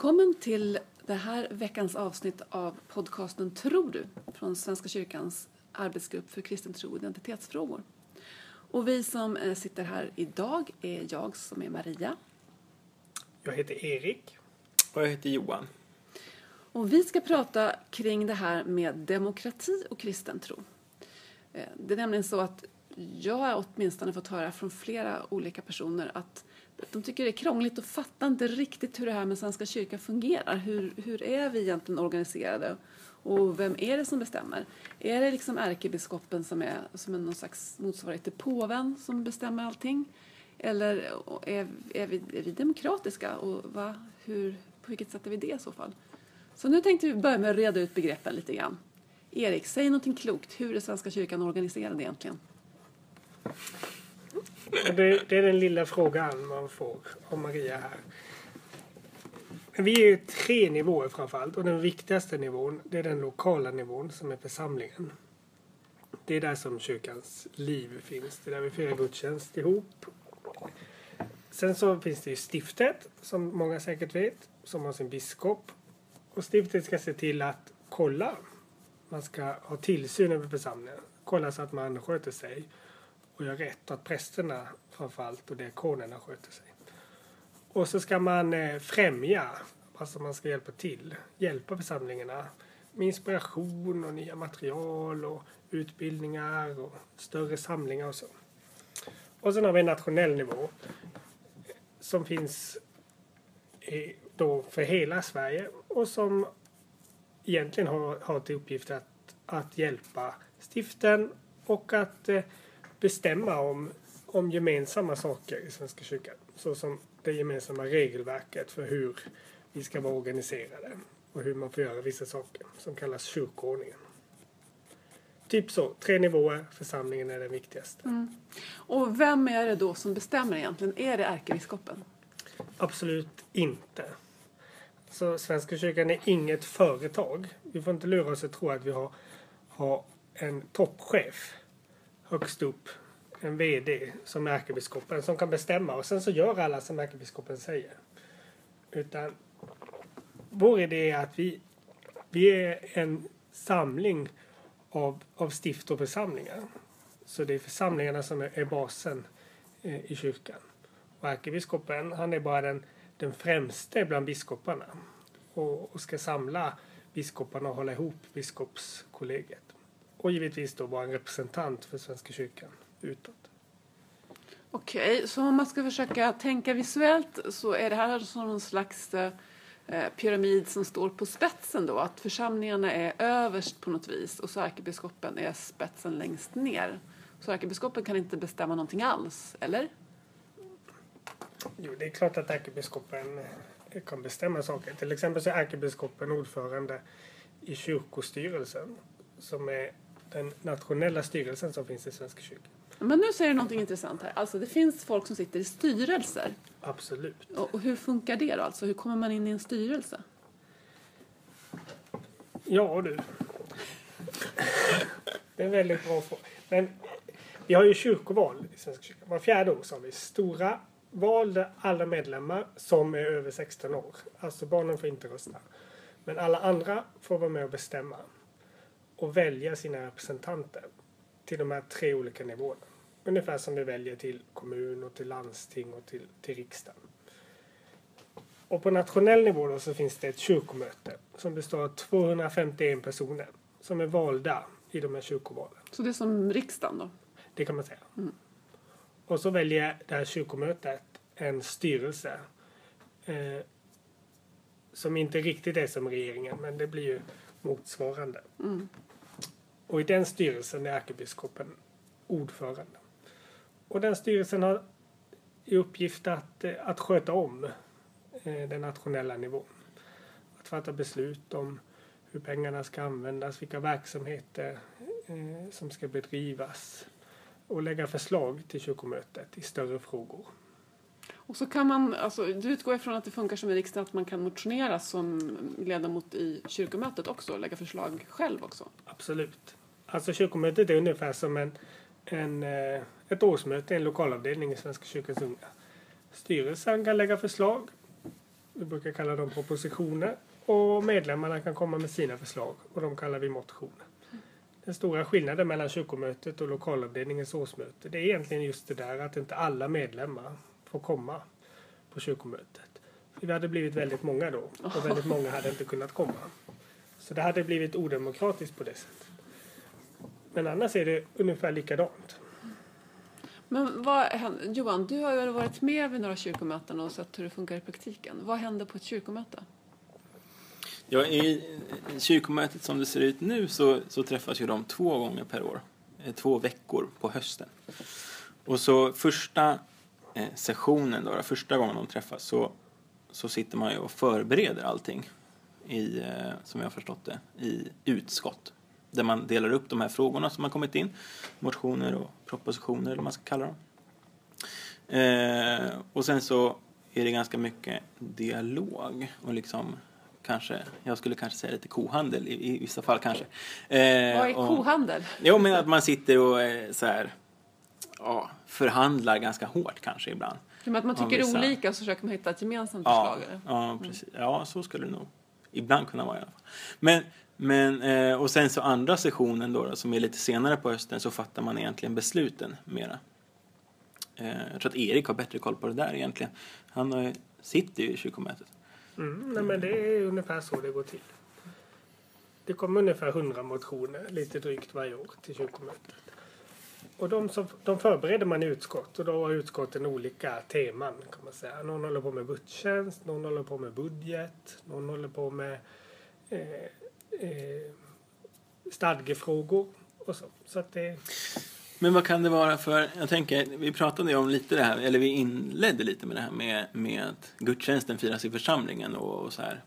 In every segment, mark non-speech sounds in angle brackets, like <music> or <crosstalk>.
Välkommen till det här veckans avsnitt av podcasten Tror du? från Svenska kyrkans arbetsgrupp för kristen tro och identitetsfrågor. Och vi som eh, sitter här idag är jag som är Maria. Jag heter Erik. Och jag heter Johan. Och vi ska prata kring det här med demokrati och kristen tro. Eh, Det är nämligen så att jag har åtminstone fått höra från flera olika personer att de tycker det är krångligt och fattar inte riktigt hur det här med Svenska kyrkan fungerar. Hur, hur är vi egentligen organiserade? Och vem är det som bestämmer? Är det liksom ärkebiskopen som är, som är någon slags motsvarighet till påven som bestämmer allting? Eller är, är, vi, är vi demokratiska? Och va, hur, på vilket sätt är vi det i så fall? Så nu tänkte vi börja med att reda ut begreppen lite grann. Erik, säg någonting klokt. Hur är Svenska kyrkan organiserad egentligen? Och det, det är den lilla frågan man får av Maria här. Men Vi är ju tre nivåer framförallt och den viktigaste nivån det är den lokala nivån som är församlingen. Det är där som kyrkans liv finns. Det är där vi firar gudstjänst ihop. Sen så finns det ju stiftet som många säkert vet som har sin biskop. Och stiftet ska se till att kolla. Man ska ha tillsyn över församlingen. Kolla så att man sköter sig och gör rätt och att prästerna framförallt och diakonerna sköter sig. Och så ska man eh, främja, alltså man ska hjälpa till, hjälpa församlingarna med inspiration och nya material och utbildningar och större samlingar och så. Och sen har vi en nationell nivå som finns eh, då för hela Sverige och som egentligen har, har till uppgift att, att hjälpa stiften och att eh, bestämma om, om gemensamma saker i Svenska kyrkan. Såsom det gemensamma regelverket för hur vi ska vara organiserade och hur man får göra vissa saker som kallas kyrkoordningen. Typ så, tre nivåer, församlingen är den viktigaste. Och vem är det då som bestämmer egentligen? Är det ärkebiskopen? Absolut inte. Så Svenska kyrkan är inget företag. Vi får inte lura oss att tro att vi har, har en toppchef högst upp, en VD som är ärkebiskopen som kan bestämma och sen så gör alla som ärkebiskopen säger. Utan vår idé är att vi, vi är en samling av, av stift och församlingar. Så det är församlingarna som är, är basen eh, i kyrkan. Och ärkebiskopen, han är bara den, den främste bland biskoparna och, och ska samla biskoparna och hålla ihop biskopskollegiet. Och givetvis då vara en representant för Svenska kyrkan utåt. Okej, så om man ska försöka tänka visuellt så är det här som någon slags eh, pyramid som står på spetsen då? Att församlingarna är överst på något vis och så ärkebiskopen är spetsen längst ner. Så ärkebiskopen kan inte bestämma någonting alls, eller? Jo, det är klart att ärkebiskopen eh, kan bestämma saker. Till exempel så är ärkebiskopen ordförande i kyrkostyrelsen som är den nationella styrelsen som finns i Svenska kyrkan. Men nu säger du någonting intressant här. Alltså det finns folk som sitter i styrelser. Absolut. Och, och hur funkar det då? Alltså hur kommer man in i en styrelse? Ja du. Det är en väldigt bra fråga. Men vi har ju kyrkoval i Svenska kyrkan. Var fjärde år så har vi stora val där alla medlemmar som är över 16 år. Alltså barnen får inte rösta. Men alla andra får vara med och bestämma. Och välja sina representanter till de här tre olika nivåerna. Ungefär som vi väljer till kommun och till landsting och till, till riksdagen. Och på nationell nivå då så finns det ett kyrkomöte som består av 251 personer som är valda i de här kyrkovalen. Så det är som riksdagen då? Det kan man säga. Och så väljer det här kyrkomötet en styrelse eh, som inte riktigt är som regeringen, men det blir ju motsvarande. Och i den styrelsen är ärkebiskopen ordförande. Och den styrelsen har i uppgift att, eh, att sköta om eh, den nationella nivån. Att fatta beslut om hur pengarna ska användas, vilka verksamheter eh, som ska bedrivas och lägga förslag till kyrkomötet i större frågor. Och så kan man, alltså, du utgår ifrån att det funkar som i riksdagen att man kan motionera som ledamot i kyrkomötet också och lägga förslag själv också? Absolut. Alltså kyrkomötet är ungefär som en, en, eh, ett årsmöte i en lokalavdelning i Svenska kyrkans unga. Styrelsen kan lägga förslag Vi brukar kalla dem propositioner. Och medlemmarna kan komma med sina förslag och de kallar vi motioner. Den stora skillnaden mellan kyrkomötet och lokalavdelningens årsmöte det är egentligen just det där att inte alla medlemmar får komma på kyrkomötet. Vi hade blivit väldigt många då och väldigt många hade inte kunnat komma. Så det hade blivit odemokratiskt på det sättet. Men annars är det ungefär likadant. Men vad händer, Johan, du har ju varit med vid några kyrkomöten och sett hur det funkar i praktiken. Vad händer på ett kyrkomöte? Ja, i kyrkomötet som det ser ut nu så, så träffas ju de två gånger per år. Eh, två veckor på hösten. Och så första eh, sessionen, då, första gången de träffas, så, så sitter man ju och förbereder allting, i, eh, som jag har förstått det, i utskott. Där man delar upp de här frågorna som har kommit in, motioner och propositioner eller vad man ska kalla dem. Eh, och sen så är det ganska mycket dialog och liksom kanske, jag skulle kanske säga lite kohandel i, i vissa fall kanske. Eh, Vad är och, kohandel? Jo, men att man sitter och eh, så här, ja, förhandlar ganska hårt kanske ibland. Som att man tycker vissa... olika och så försöker man hitta ett gemensamt ja, förslag? Ja, precis. Ja, så skulle det nog ibland kunna vara i alla fall. Men, men, eh, och sen så andra sessionen då, då, som är lite senare på hösten, så fattar man egentligen besluten mera. Eh, jag tror att Erik har bättre koll på det där egentligen. Han eh, sitter ju i kyrkomötet. Mm, nej, men det är ungefär så det går till. Det kommer ungefär 100 motioner, lite drygt varje år, till kyrkomötet. Och de, som, de förbereder man i utskott och då har utskotten olika teman kan man säga. Någon håller på med gudstjänst, någon håller på med budget, någon håller på med eh, eh, stadgefrågor och så. så att det, men vad kan det vara för, jag tänker, vi pratade ju om lite det här, eller vi inledde lite med det här med, med att gudstjänsten firas i församlingen och, och så här.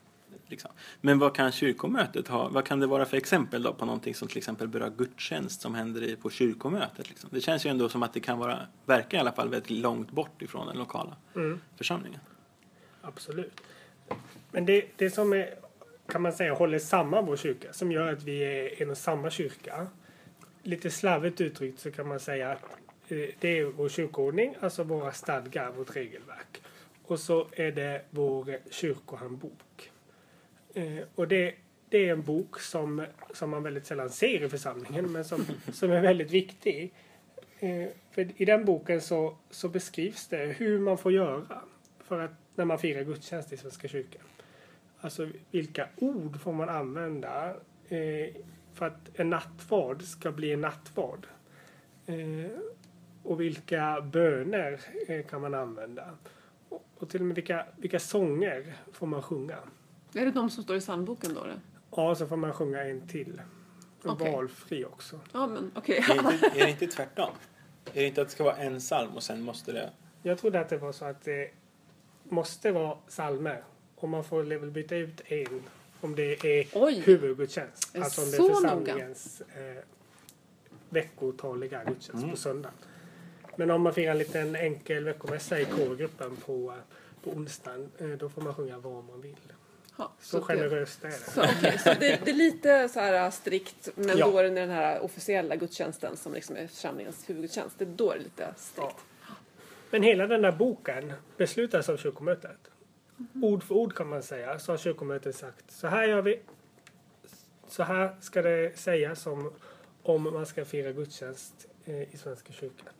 Liksom. Men vad kan kyrkomötet ha, vad kan det vara för exempel då på någonting som till exempel berör gudstjänst som händer i, på kyrkomötet? Liksom? Det känns ju ändå som att det kan vara, verka i alla fall väldigt långt bort ifrån den lokala mm. församlingen. Absolut. Men det, det som är, kan man säga håller samman vår kyrka, som gör att vi är en och samma kyrka, lite slarvigt uttryckt så kan man säga att eh, det är vår kyrkoordning, alltså våra stadgar, vårt regelverk. Och så är det vår kyrkohandbok. Eh, och det, det är en bok som, som man väldigt sällan ser i församlingen men som, som är väldigt viktig. Eh, för I den boken så, så beskrivs det hur man får göra för att när man firar gudstjänst i Svenska kyrkan. Alltså vilka ord får man använda för att en nattvard ska bli en nattvard. Eh, och vilka böner eh, kan man använda? Och, och, till och med vilka, vilka sånger får man sjunga? Är det de som står i psalmboken då? Ja, så får man sjunga en till. En okay. valfri också. Ja, men Okay. är, det inte, är det inte tvärtom? Är det inte att det ska vara en psalm och sen måste det... Jag trodde att det var så att det måste vara psalmer. Och man får väl byta ut en om det är Oj. huvudgudstjänst. Alltså om det är församlingens eh, veckotaliga gudstjänst mm. på söndag. Men om man firar en liten enkel veckomässa i kårgruppen på, på onsdagen, eh, då får man sjunga vad man vill. Ha, så, så generöst är det. Så, okay, så det, det, är lite så här strikt, men ja. då är det den här officiella gudstjänsten som liksom är församlingens huvudgudstjänst. Det är då det är lite strikt. Ja. Men hela den där boken beslutas av kyrkomötet. Ord för ord kan man säga så har kyrkomötet sagt så här gör vi. Så här ska det sägas om, om man ska fira gudstjänst eh, i Svenska kyrkan.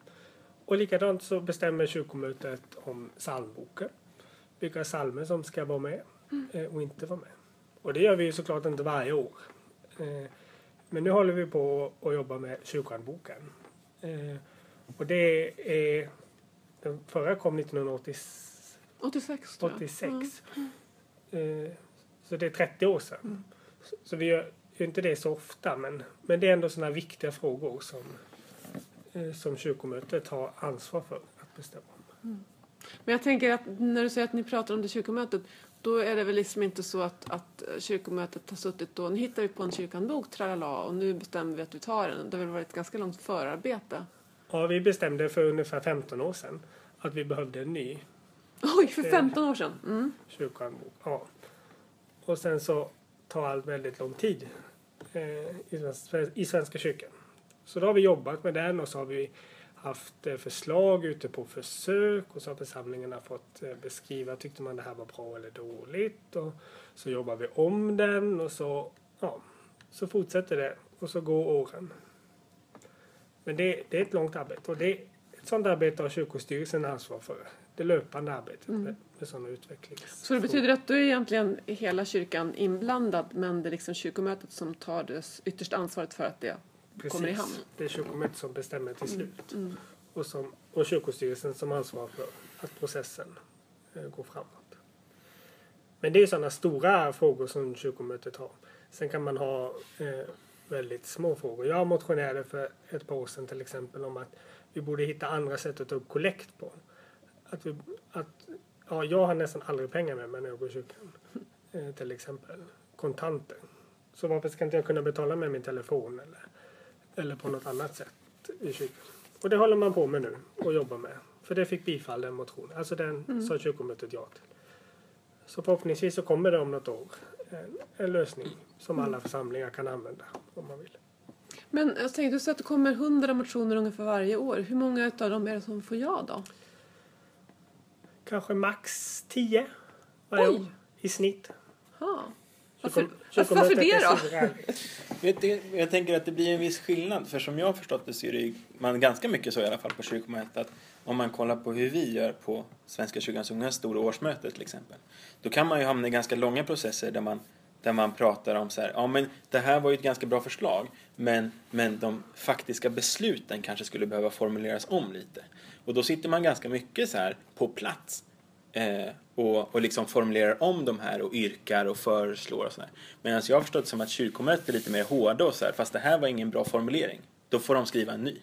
Och likadant så bestämmer kyrkomötet om psalmboken. Vilka psalmer som ska vara med mm. eh, och inte vara med. Och det gör vi såklart inte varje år. Eh, men nu håller vi på att jobba med kyrkohandboken. Och det är, den förra kom 1986 86 tror jag. 86. Mm. Så det är 30 år sedan. Mm. Så vi gör ju inte det så ofta men, men det är ändå sådana viktiga frågor som, eh, som kyrkomötet har ansvar för att bestämma mm. Men jag tänker att när du säger att ni pratar om det kyrkomötet då är det väl liksom inte så att, att kyrkomötet har suttit och nu hittar vi på en kyrkanbok, tralala, och nu bestämmer vi att vi tar den. Det har väl varit ett ganska långt förarbete? Ja, vi bestämde för ungefär 15 år sedan att vi behövde en ny <laughs> Oj, för 15 år sedan? Mm. Kyrkohandbok, ja. Och sen så tar allt väldigt lång tid eh, i, i Svenska kyrkan. Så då har vi jobbat med den och så har vi haft eh, förslag ute på försök och så har församlingarna fått eh, beskriva, tyckte man det här var bra eller dåligt och så jobbar vi om den och så, ja, så fortsätter det och så går åren. Men det, det är ett långt arbete och det, ett sådant arbete har kyrkostyrelsen ansvar för. Det löpande arbetet Mm. med, med sådana utvecklings... Så det betyder att då är egentligen hela kyrkan inblandad men det är liksom kyrkomötet som tar det yttersta ansvaret för att det kommer i hamn. Det är kyrkomötet som bestämmer till slut. Mm. Och, som, och kyrkostyrelsen som ansvarar för att processen eh, går framåt. Men det är sådana stora frågor som kyrkomötet har. Sen kan man ha eh, väldigt små frågor. Jag motionerade för ett par år sedan till exempel om att vi borde hitta andra sätt att ta upp kollekt på. Att vi, att, ja, jag har nästan aldrig pengar med mig när jag går i kyrkan. Eh, till exempel kontanter. Så varför ska inte jag kunna betala med min telefon eller, eller på något annat sätt i kyrkan? Och det håller man på med nu och jobbar med. För det fick bifall den motionen. Alltså den sa kyrkomötet ja till. Så förhoppningsvis så kommer det om något år en, en lösning som alla församlingar kan använda om man vill. Men jag tänkte, du säger att det kommer hundra motioner ungefär varje år. Hur många av dem är det som får ja då? Kanske max 10 varje Oj. år i snitt. Ha. Varför, varför, det är då? du, jag tänker att det blir en viss skillnad, för som jag har förstått det så är det man ganska mycket så i alla fall på kyrkomötet att om man kollar på hur vi gör på Svenska kyrkans ungas stora årsmöte till exempel, då kan man ju hamna i ganska långa processer där man, där man pratar om så här, ja men det här var ju ett ganska bra förslag, men, men de faktiska besluten kanske skulle behöva formuleras om lite. Och då sitter man ganska mycket så här på plats eh, och, och liksom formulerar om de här och yrkar och föreslår och sådär. Medan jag har förstått det som att kyrkomötet är lite mer hårda och så här, fast det här var ingen bra formulering. Då får de skriva en ny.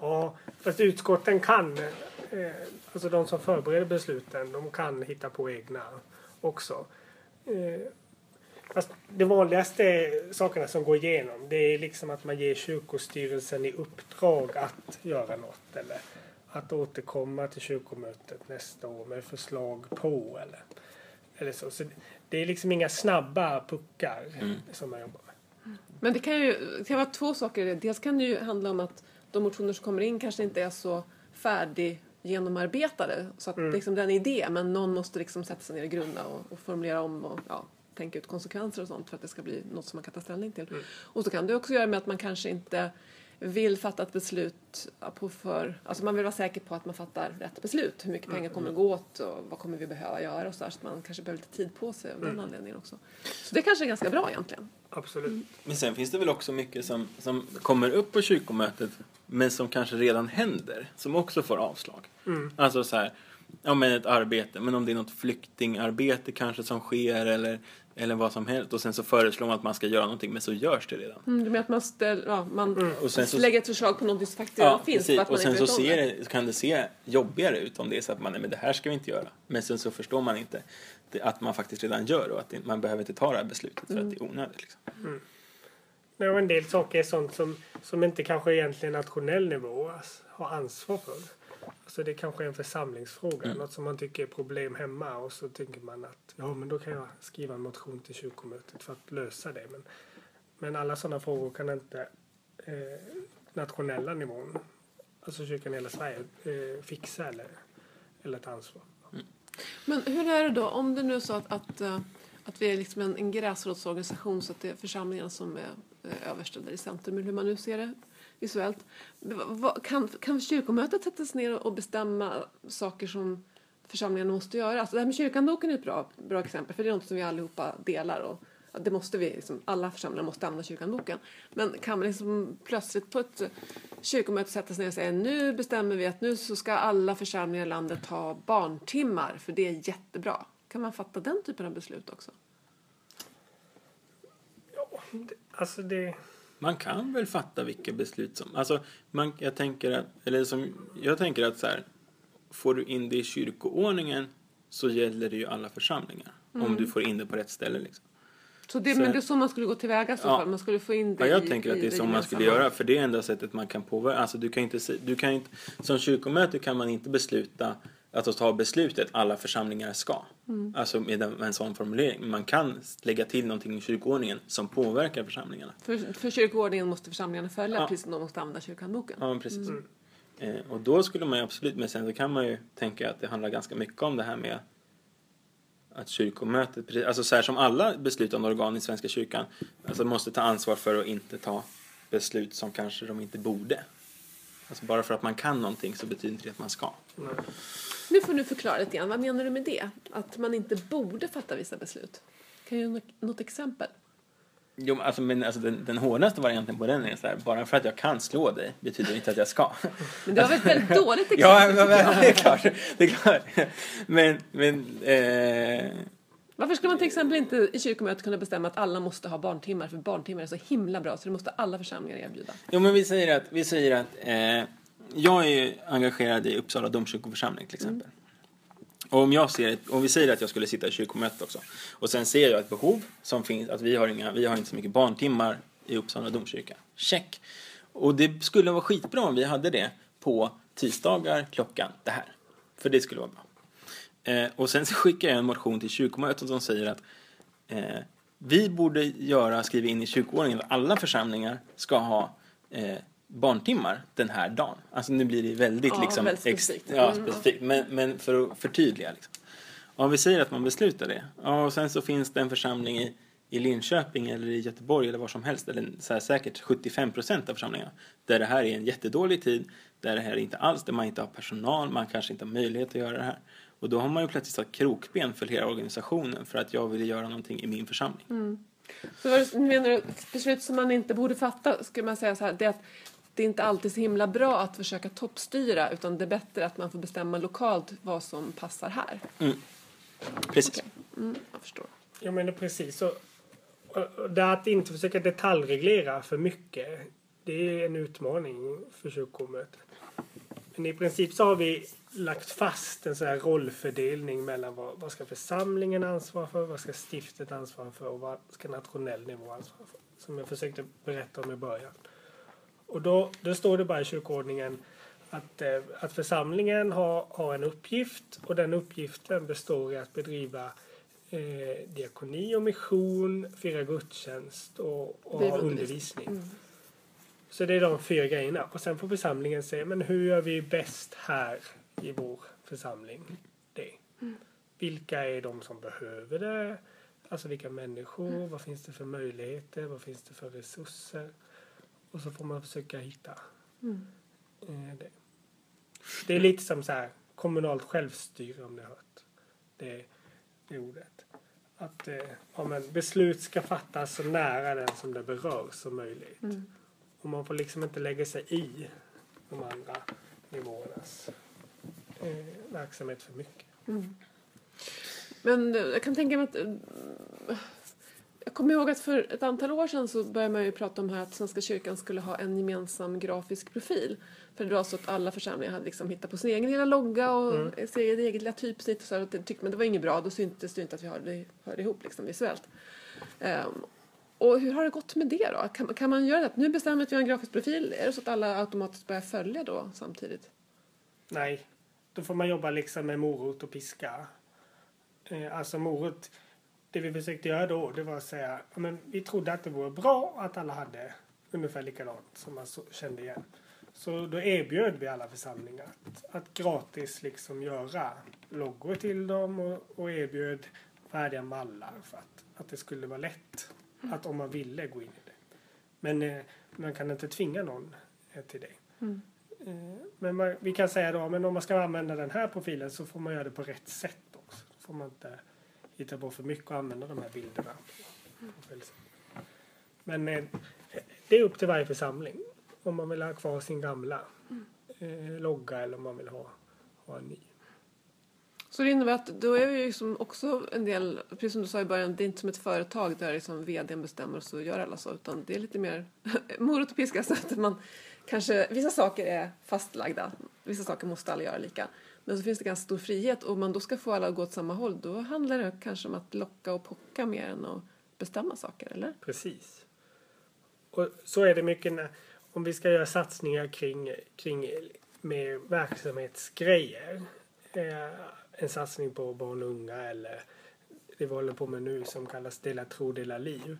Ja, fast utskotten kan, eh, alltså de som förbereder besluten, de kan hitta på egna också. Eh, fast det vanligaste sakerna som går igenom, det är liksom att man ger kyrkostyrelsen i uppdrag att göra något eller att återkomma till kyrkomötet nästa år med förslag på eller, eller så. så det är liksom inga snabba puckar som man jobbar med. Men det kan ju det kan vara två saker. i det. Dels kan det ju handla om att de motioner som kommer in kanske inte är så färdig genomarbetade. Så att liksom den är idé, men någon måste liksom sätta sig ner och grunna och, och formulera om och ja, tänka ut konsekvenser och sånt för att det ska bli något som man kan ta ställning till. Och så kan det också göra med att man kanske inte vill fatta ett beslut på för... Alltså man vill vara säker på att man fattar rätt beslut. Hur mycket pengar kommer att gå åt och vad kommer vi behöva göra och så, där, så att man kanske behöver lite tid på sig av den anledningen också. Så det kanske är ganska bra egentligen. Absolut. Men sen finns det väl också mycket som, som kommer upp på kyrkomötet men som kanske redan händer, som också får avslag. Alltså så här, ja men ett arbete, men om det är något flyktingarbete kanske som sker eller, eller vad som helst och sen så föreslår man att man ska göra någonting men så görs det redan. Mm, du menar att man, ställ, ja, man Och sen så- lägger ett förslag på något som faktiskt redan finns precis. för att man och sen inte så vet om ser det. kan det se jobbigare ut om det är så att man, nej men det här ska vi inte göra. Men sen så förstår man inte det, att man faktiskt redan gör och att det, man behöver inte ta det här beslutet för att det är onödigt. Liksom. Nej, och en del saker är sånt som, som inte kanske egentligen nationell nivå alltså, har ansvar för. Alltså det kanske är en församlingsfråga, något som man tycker är problem hemma och så tänker man att ja men då kan jag skriva en motion till kyrkomötet för att lösa det. Men, men alla sådana frågor kan inte eh, nationella nivån, alltså kyrkan i hela Sverige, eh, fixa eller, eller ta ansvar. Men hur är det då om det nu är så att, att, eh, att vi är liksom en, en gräsrotsorganisation så att det är församlingarna som är eh, översta där i centrum, eller hur man nu ser det visuellt. Kan, kan kyrkomötet sätta sig ner och bestämma saker som församlingarna måste göra? Alltså det här med kyrkandoken är ett bra, bra exempel för det är något som vi allihopa delar och det måste vi, liksom, alla församlingar måste använda kyrkandoken. Men kan man liksom plötsligt på ett kyrkomöte sätta sig ner och säga nu bestämmer vi att nu så ska alla församlingar i landet ha barntimmar för det är jättebra. Kan man fatta den typen av beslut också? Alltså det, man kan väl fatta vilka beslut som... Alltså, man, jag, tänker att, eller som, jag tänker att så här, får du in det i kyrkoordningen så gäller det ju alla församlingar. Om du får in det på rätt ställe. Liksom. Så det, Så- men det är så man skulle gå tillväga så Ja. fall? Man skulle få in det Ja, jag i, tänker att det är så man skulle göra. För det är enda sättet man kan påverka. Alltså, du kan inte, du kan inte, som kyrkomöte kan man inte besluta att ta beslutet alla församlingar ska. Mm. Alltså med en, med en sån formulering. Man kan lägga till någonting i kyrkoordningen som påverkar församlingarna. För, för kyrkoordningen måste församlingarna följa Ja. precis som de måste använda kyrkanboken. Ja, men precis. Eh, och då skulle man ju absolut, men sen så kan man ju tänka att det handlar ganska mycket om det här med att kyrkomötet, alltså så här som alla beslutande organ i Svenska kyrkan, alltså måste ta ansvar för att inte ta beslut som kanske de inte borde. Alltså bara för att man kan någonting så betyder inte det att man ska. Nej. Nu får du förklara lite grann. Vad menar du med det? Att man inte borde fatta vissa beslut? Kan du ge nå- något exempel? Jo, alltså, men alltså den, den hårdaste varianten på den är så här, bara för att jag kan slå dig betyder inte att jag ska. <laughs> Men det var väl ett väldigt dåligt <laughs> exempel? ja, men, men, <laughs> det är klart. Det är klart. Men, men eh, Varför ska man till exempel inte i kyrkomötet kunna bestämma att alla måste ha barntimmar? För barntimmar är så himla bra så det måste alla församlingar erbjuda. Jo, men vi säger att, vi säger att eh, jag är engagerad i Uppsala domkyrkoförsamling till exempel. Och om, jag ser om vi säger att jag skulle sitta i kyrkomötet också och sen ser jag ett behov som finns, att vi har, inga, vi har inte så mycket barntimmar i Uppsala domkyrka. Check! Och det skulle vara skitbra om vi hade det på tisdagar klockan det här. För det skulle vara bra. Eh, och sen så skickar jag en motion till kyrkomötet som säger att eh, vi borde göra, skriva in i kyrkoordningen att alla församlingar ska ha eh, barntimmar den här dagen. Alltså nu blir det väldigt Ja, liksom... väldigt specifikt. ja, Mm. specifikt. Men, men för att förtydliga liksom. Om vi säger att man beslutar det, ja, och sen så finns det en församling i, i Linköping eller i Göteborg eller var som helst, eller så här, säkert 75 procent av församlingarna, där det här är en jättedålig tid, där det här inte alls, där man inte har personal, man kanske inte har möjlighet att göra det här. Och då har man ju plötsligt satt krokben för hela organisationen för att jag vill göra någonting i min församling. Så vad du- menar du, beslut som man inte borde fatta, skulle man säga så här, det är att det är inte alltid så himla bra att försöka toppstyra utan det är bättre att man får bestämma lokalt vad som passar här. Precis. Mm, jag förstår. Jag menar precis. Och, och, och det att inte försöka detaljreglera för mycket. Det är en utmaning för kyrkomötet. Men i princip så har vi lagt fast en sån här rollfördelning mellan vad, vad ska församlingen ansvara för, vad ska stiftet ansvara för och vad ska nationell nivå ansvara för. Som jag försökte berätta om i början. Och då, då står det bara i kyrkoordningen att, eh, att församlingen har, har en uppgift och den uppgiften består i att bedriva eh, diakoni och mission, fira gudstjänst och, och ha undervisning. Så det är de fyra grejerna. Och sen får församlingen se, men hur gör vi bäst här i vår församling det? Vilka är de som behöver det? Alltså vilka människor? Vad finns det för möjligheter? Vad finns det för resurser? Och så får man försöka hitta eh, det. Det är lite som så här kommunalt självstyre om ni har hört det, det ordet. Att eh, ja, men beslut ska fattas så nära den som det berör som möjligt. Och man får liksom inte lägga sig i de andra nivåernas eh, verksamhet för mycket. Men eh, jag kan tänka mig att... Jag kommer ihåg att för ett antal år sedan så började man ju prata om här att Svenska kyrkan skulle ha en gemensam grafisk profil. För det var så att alla församlingar hade liksom hittat på sin egen lilla logga och mm. sin egen lilla typsnitt. Och så och det tyckte man det var inget bra, då syntes det inte att vi hörde, hörde ihop liksom visuellt. Ehm, och hur har det gått med det då? Kan, kan man göra det? Nu bestämmer vi att vi har en grafisk profil. Är det så att alla automatiskt börjar följa då samtidigt? Nej, då får man jobba liksom med morot och piska. Eh, alltså morot, det vi försökte göra då, det var att säga, men vi trodde att det vore bra att alla hade ungefär likadant som man så, kände igen. Så då erbjöd vi alla församlingar att, att gratis liksom göra loggor till dem och, och erbjöd färdiga mallar för att, att det skulle vara lätt att om man ville gå in i det. Men eh, man kan inte tvinga någon eh, till det. Eh, Men man, vi kan säga då, men om man ska använda den här profilen så får man göra det på rätt sätt också. Då får man inte hitta på för mycket och använda de här bilderna. Men eh, det är upp till varje församling. Om man vill ha kvar sin gamla eh, logga eller om man vill ha, ha en ny. Så det innebär att då är vi ju liksom också en del, precis som du sa i början, det är inte som ett företag där liksom vdn bestämmer och så gör alla så, utan det är lite mer <laughs> morot och piska så att man kanske, vissa saker är fastlagda, vissa saker måste alla göra lika. Men så finns det ganska stor frihet och om man då ska få alla att gå åt samma håll, då handlar det kanske om att locka och pocka mer än att bestämma saker, eller? Precis. Och så är det mycket när, om vi ska göra satsningar kring, kring med verksamhetsgrejer. Eh, en satsning på barn och unga eller det vi håller på med nu som kallas Dela tro, dela liv.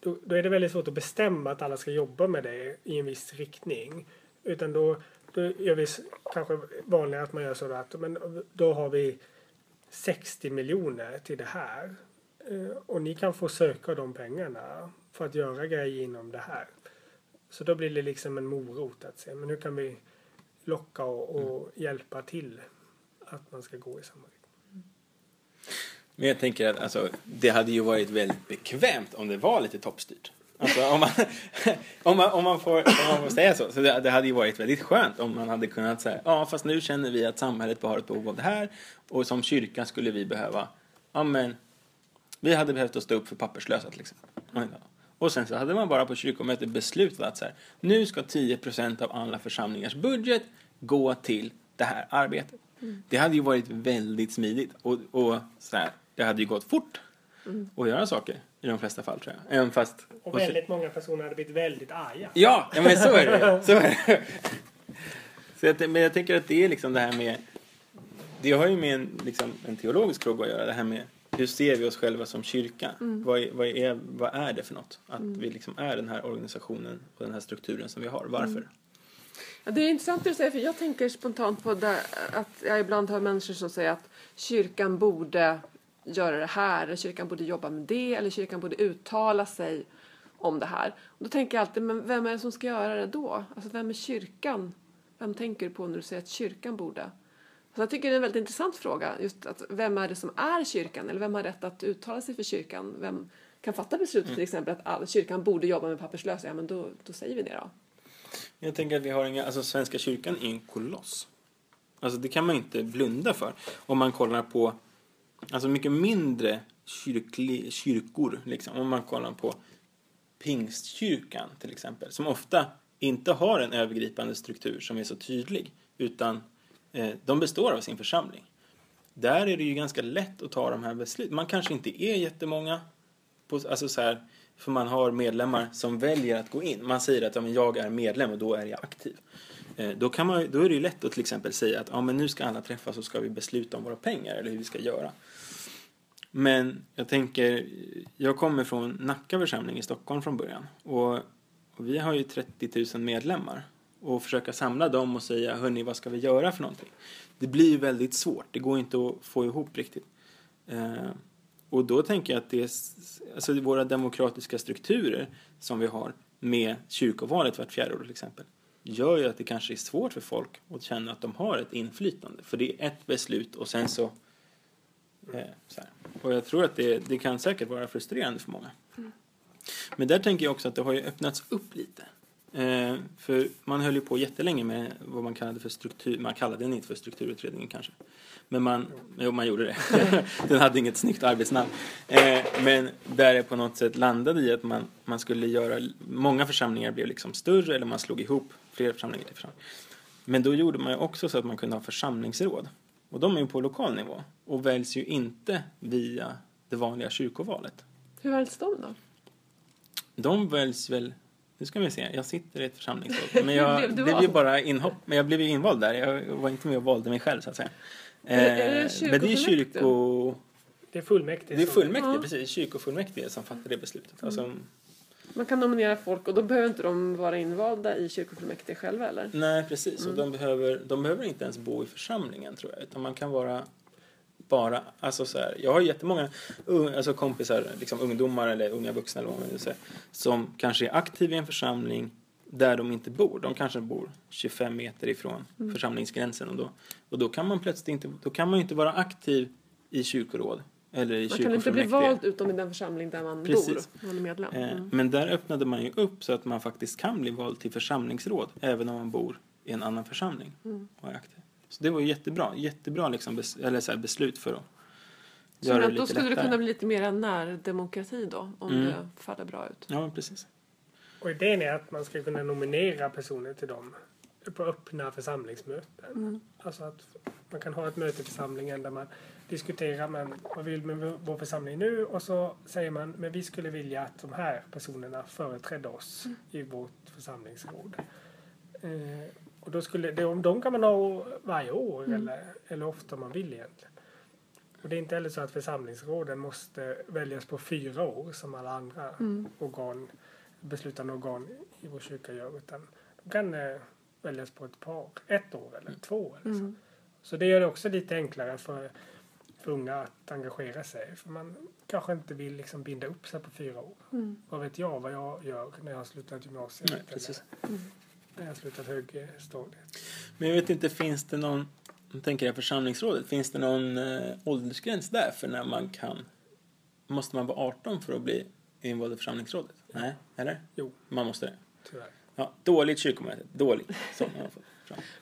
Då, då är det väldigt svårt att bestämma att alla ska jobba med det i en viss riktning. Utan då, då gör vi kanske vanligare att man gör så att men då har vi 60 miljoner till det här. Eh, Och ni kan få söka de pengarna för att göra grejer inom det här. Så då blir det liksom en morot att se, men hur kan vi locka och, och hjälpa till att man ska gå i samma riktning. Men jag tänker att alltså, det hade ju varit väldigt bekvämt om det var lite toppstyrt. Alltså, om, man, <laughs> om, man, om, man får, om man får säga så. Så det, det hade ju varit väldigt skönt om man hade kunnat säga ja fast nu känner vi att samhället har ett behov av det här och som kyrka skulle vi behöva, ja men vi hade behövt att stå upp för papperslösa till exempel. Och sen så hade man bara på kyrkomötet beslutat att så här, nu ska 10% av alla församlingars budget gå till det här arbetet. Det hade ju varit väldigt smidigt och, och så här, det hade ju gått fort att göra saker i de flesta fall tror jag. Även fast... Och väldigt många personer hade blivit väldigt arga. Ja, ja men så är det. <laughs> Så är det. Så jag, men jag tänker att det är liksom det här med... Det har ju med en, liksom, en teologisk fråga att göra. Det här med hur ser vi oss själva som kyrka? Vad, är, vad, är, vad är det för något? Att vi liksom är den här organisationen och den här strukturen som vi har. Varför? Ja, det är intressant du säger, för jag tänker spontant på det, att jag ibland hör människor som säger att kyrkan borde göra det här, eller kyrkan borde jobba med det, eller kyrkan borde uttala sig om det här. Och då tänker jag alltid, men vem är det som ska göra det då? Alltså vem är kyrkan? Vem tänker du på när du säger att kyrkan borde? Så jag tycker det är en väldigt intressant fråga, just att vem är det som är kyrkan? Eller vem har rätt att uttala sig för kyrkan? Vem kan fatta beslutet till exempel att all, kyrkan borde jobba med papperslösa? Ja, men då, då säger vi det då. Jag tänker att vi har inga, alltså Svenska kyrkan är en koloss. Alltså det kan man inte blunda för. Om man kollar på, alltså mycket mindre kyrkli, kyrkor, liksom. Om man kollar på Pingstkyrkan till exempel, som ofta inte har en övergripande struktur som är så tydlig, utan eh, de består av sin församling. Där är det ju ganska lätt att ta de här besluten. Man kanske inte är jättemånga, på, alltså så här, för man har medlemmar som väljer att gå in. Man säger att ja, men jag är medlem och då är jag aktiv. Eh, då, kan man, då är det ju lätt att till exempel säga att ja, men nu ska alla träffas och ska vi besluta om våra pengar eller hur vi ska göra. Men jag tänker, jag kommer från Nacka församling i Stockholm från början och, och vi har ju 30 000 medlemmar och försöka samla dem och säga hörni vad ska vi göra för någonting. Det blir ju väldigt svårt, det går inte att få ihop riktigt. Eh, och då tänker jag att det är, alltså våra demokratiska strukturer som vi har med kyrkovalet vart fjärde år till exempel gör ju att det kanske är svårt för folk att känna att de har ett inflytande. För det är ett beslut och sen så... Eh, så. Och jag tror att det, det kan säkert vara frustrerande för många. Men där tänker jag också att det har ju öppnats upp lite. Eh, för man höll ju på jättelänge med vad man kallade för struktur, man kallade den inte för strukturutredningen kanske. Men man, jo, man gjorde det. <laughs> den hade inget snyggt arbetsnamn. Eh, men där det på något sätt landade i att man, man skulle göra, många församlingar blev liksom större eller man slog ihop flera församlingar till församlingar. Men då gjorde man ju också så att man kunde ha församlingsråd. Och de är ju på lokal nivå och väljs ju inte via det vanliga kyrkovalet. Hur väljs de då? De väljs väl... Nu ska vi se, jag sitter i ett församlingsråd. <laughs> Men jag, Blev ju bara inhopp. Men jag blev ju invald där. Jag var inte med och valde mig själv så att säga. Det- Eh, men det är kyrko... Det är fullmäktige. Det är fullmäktige, Ja. precis. Kyrkofullmäktige som fattar det beslutet. Alltså, Man kan nominera folk och då behöver inte de vara invalda i kyrkofullmäktige själva eller? nej, precis. Och de behöver, de behöver inte ens bo i församlingen, tror jag. Utan man kan vara bara... Alltså så här, jag har jättemånga alltså kompisar, liksom ungdomar eller unga vuxna eller vad man vill säga, som kanske är aktiva i en församling där de inte bor. De kanske bor 25 meter ifrån församlingsgränsen och då, och då kan man plötsligt inte, då kan man inte vara aktiv i kyrkoråd eller i Man kan inte bli vald utom i den församling där man Precis. bor. Man är medlem. Eh, Mm. Men där öppnade man ju upp så att man faktiskt kan bli vald till församlingsråd även om man bor i en annan församling Mm. och är aktiv. Så det var ju jättebra, jättebra liksom bes, eller så här beslut för att Så göra det lite då skulle lättare. det kunna bli lite mer närdemokrati då, om Mm. det faller bra ut. Ja, precis. Och idén är att man ska kunna nominera personer till dem på öppna församlingsmöten. Mm. Alltså att man kan ha ett möte i församlingen där man diskuterar men vad vill med vår församling nu och så säger man men vi skulle vilja att de här personerna företrädde oss i vårt församlingsråd. Eh, och då skulle, om de kan man ha varje år eller, eller ofta man vill egentligen. Och det är inte heller så att församlingsråden måste väljas på fyra år som alla andra Mm. organ, beslutande organ i vår kyrka gör. Utan de kan eh, väljas på ett par, ett år eller två. Eller så. Mm. så det gör det också lite enklare för, för unga att engagera sig. För man kanske inte vill liksom binda upp sig på fyra år. Mm. Vad vet jag vad jag gör när jag har slutat gymnasiet Nej, precis. När jag slutat högstadiet. Men jag vet inte, finns det någon, jag tänker jag församlingsrådet, finns det någon eh, åldersgräns där för när man kan, måste man vara 18 för att bli invald i församlingsrådet? Nej, eller? Jo. Man måste det. Tyvärr. Ja, dåligt kyrkomöte, dåligt. Så.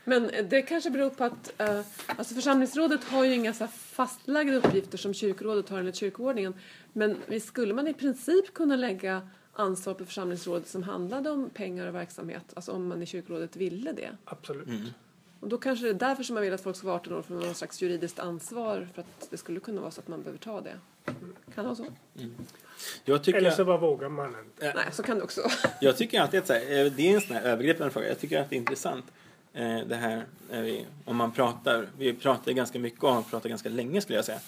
Men det kanske beror på att eh, alltså församlingsrådet har ju inga så här fastlagda uppgifter som kyrkorådet har enligt kyrkoordningen. Men visst skulle man i princip kunna lägga ansvar på församlingsrådet som handlade om pengar och verksamhet, alltså om man i kyrkorådet ville det. Absolut. Mm. Och då kanske det är därför som man vill att folk ska vara 18 år för någon slags juridiskt ansvar för att det skulle kunna vara så att man behöver ta det. Kan det vara så? Jag tycker, Eller så bara vågar man inte. Nej, så kan det också <laughs> jag tycker alltid att så här, eh, det är en sån här övergripande fråga. Jag tycker att det är intressant eh, det här när vi, om man pratar, vi pratar ganska mycket och har pratat ganska länge skulle jag säga,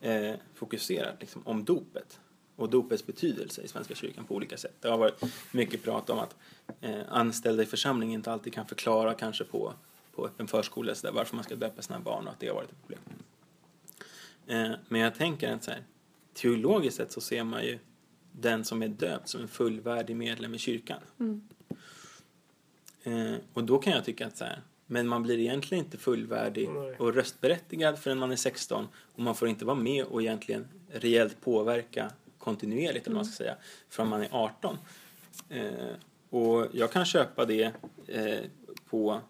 eh, fokuserat liksom, om dopet och dopets betydelse i Svenska kyrkan på olika sätt. Det har varit mycket prat om att eh, anställda i församlingen inte alltid kan förklara kanske på, på öppen förskola så där, varför man ska döpa sina barn och att det har varit ett problem. Eh, men jag tänker att så här, teologiskt sett så ser man ju den som är döpt som en fullvärdig medlem i kyrkan. Mm. Eh, och då kan jag tycka att så här, men man blir egentligen inte fullvärdig Nej. och röstberättigad förrän man är 16 och man får inte vara med och egentligen reellt påverka kontinuerligt, eller vad man ska säga, förrän man är 18. Eh, och jag kan köpa det eh, på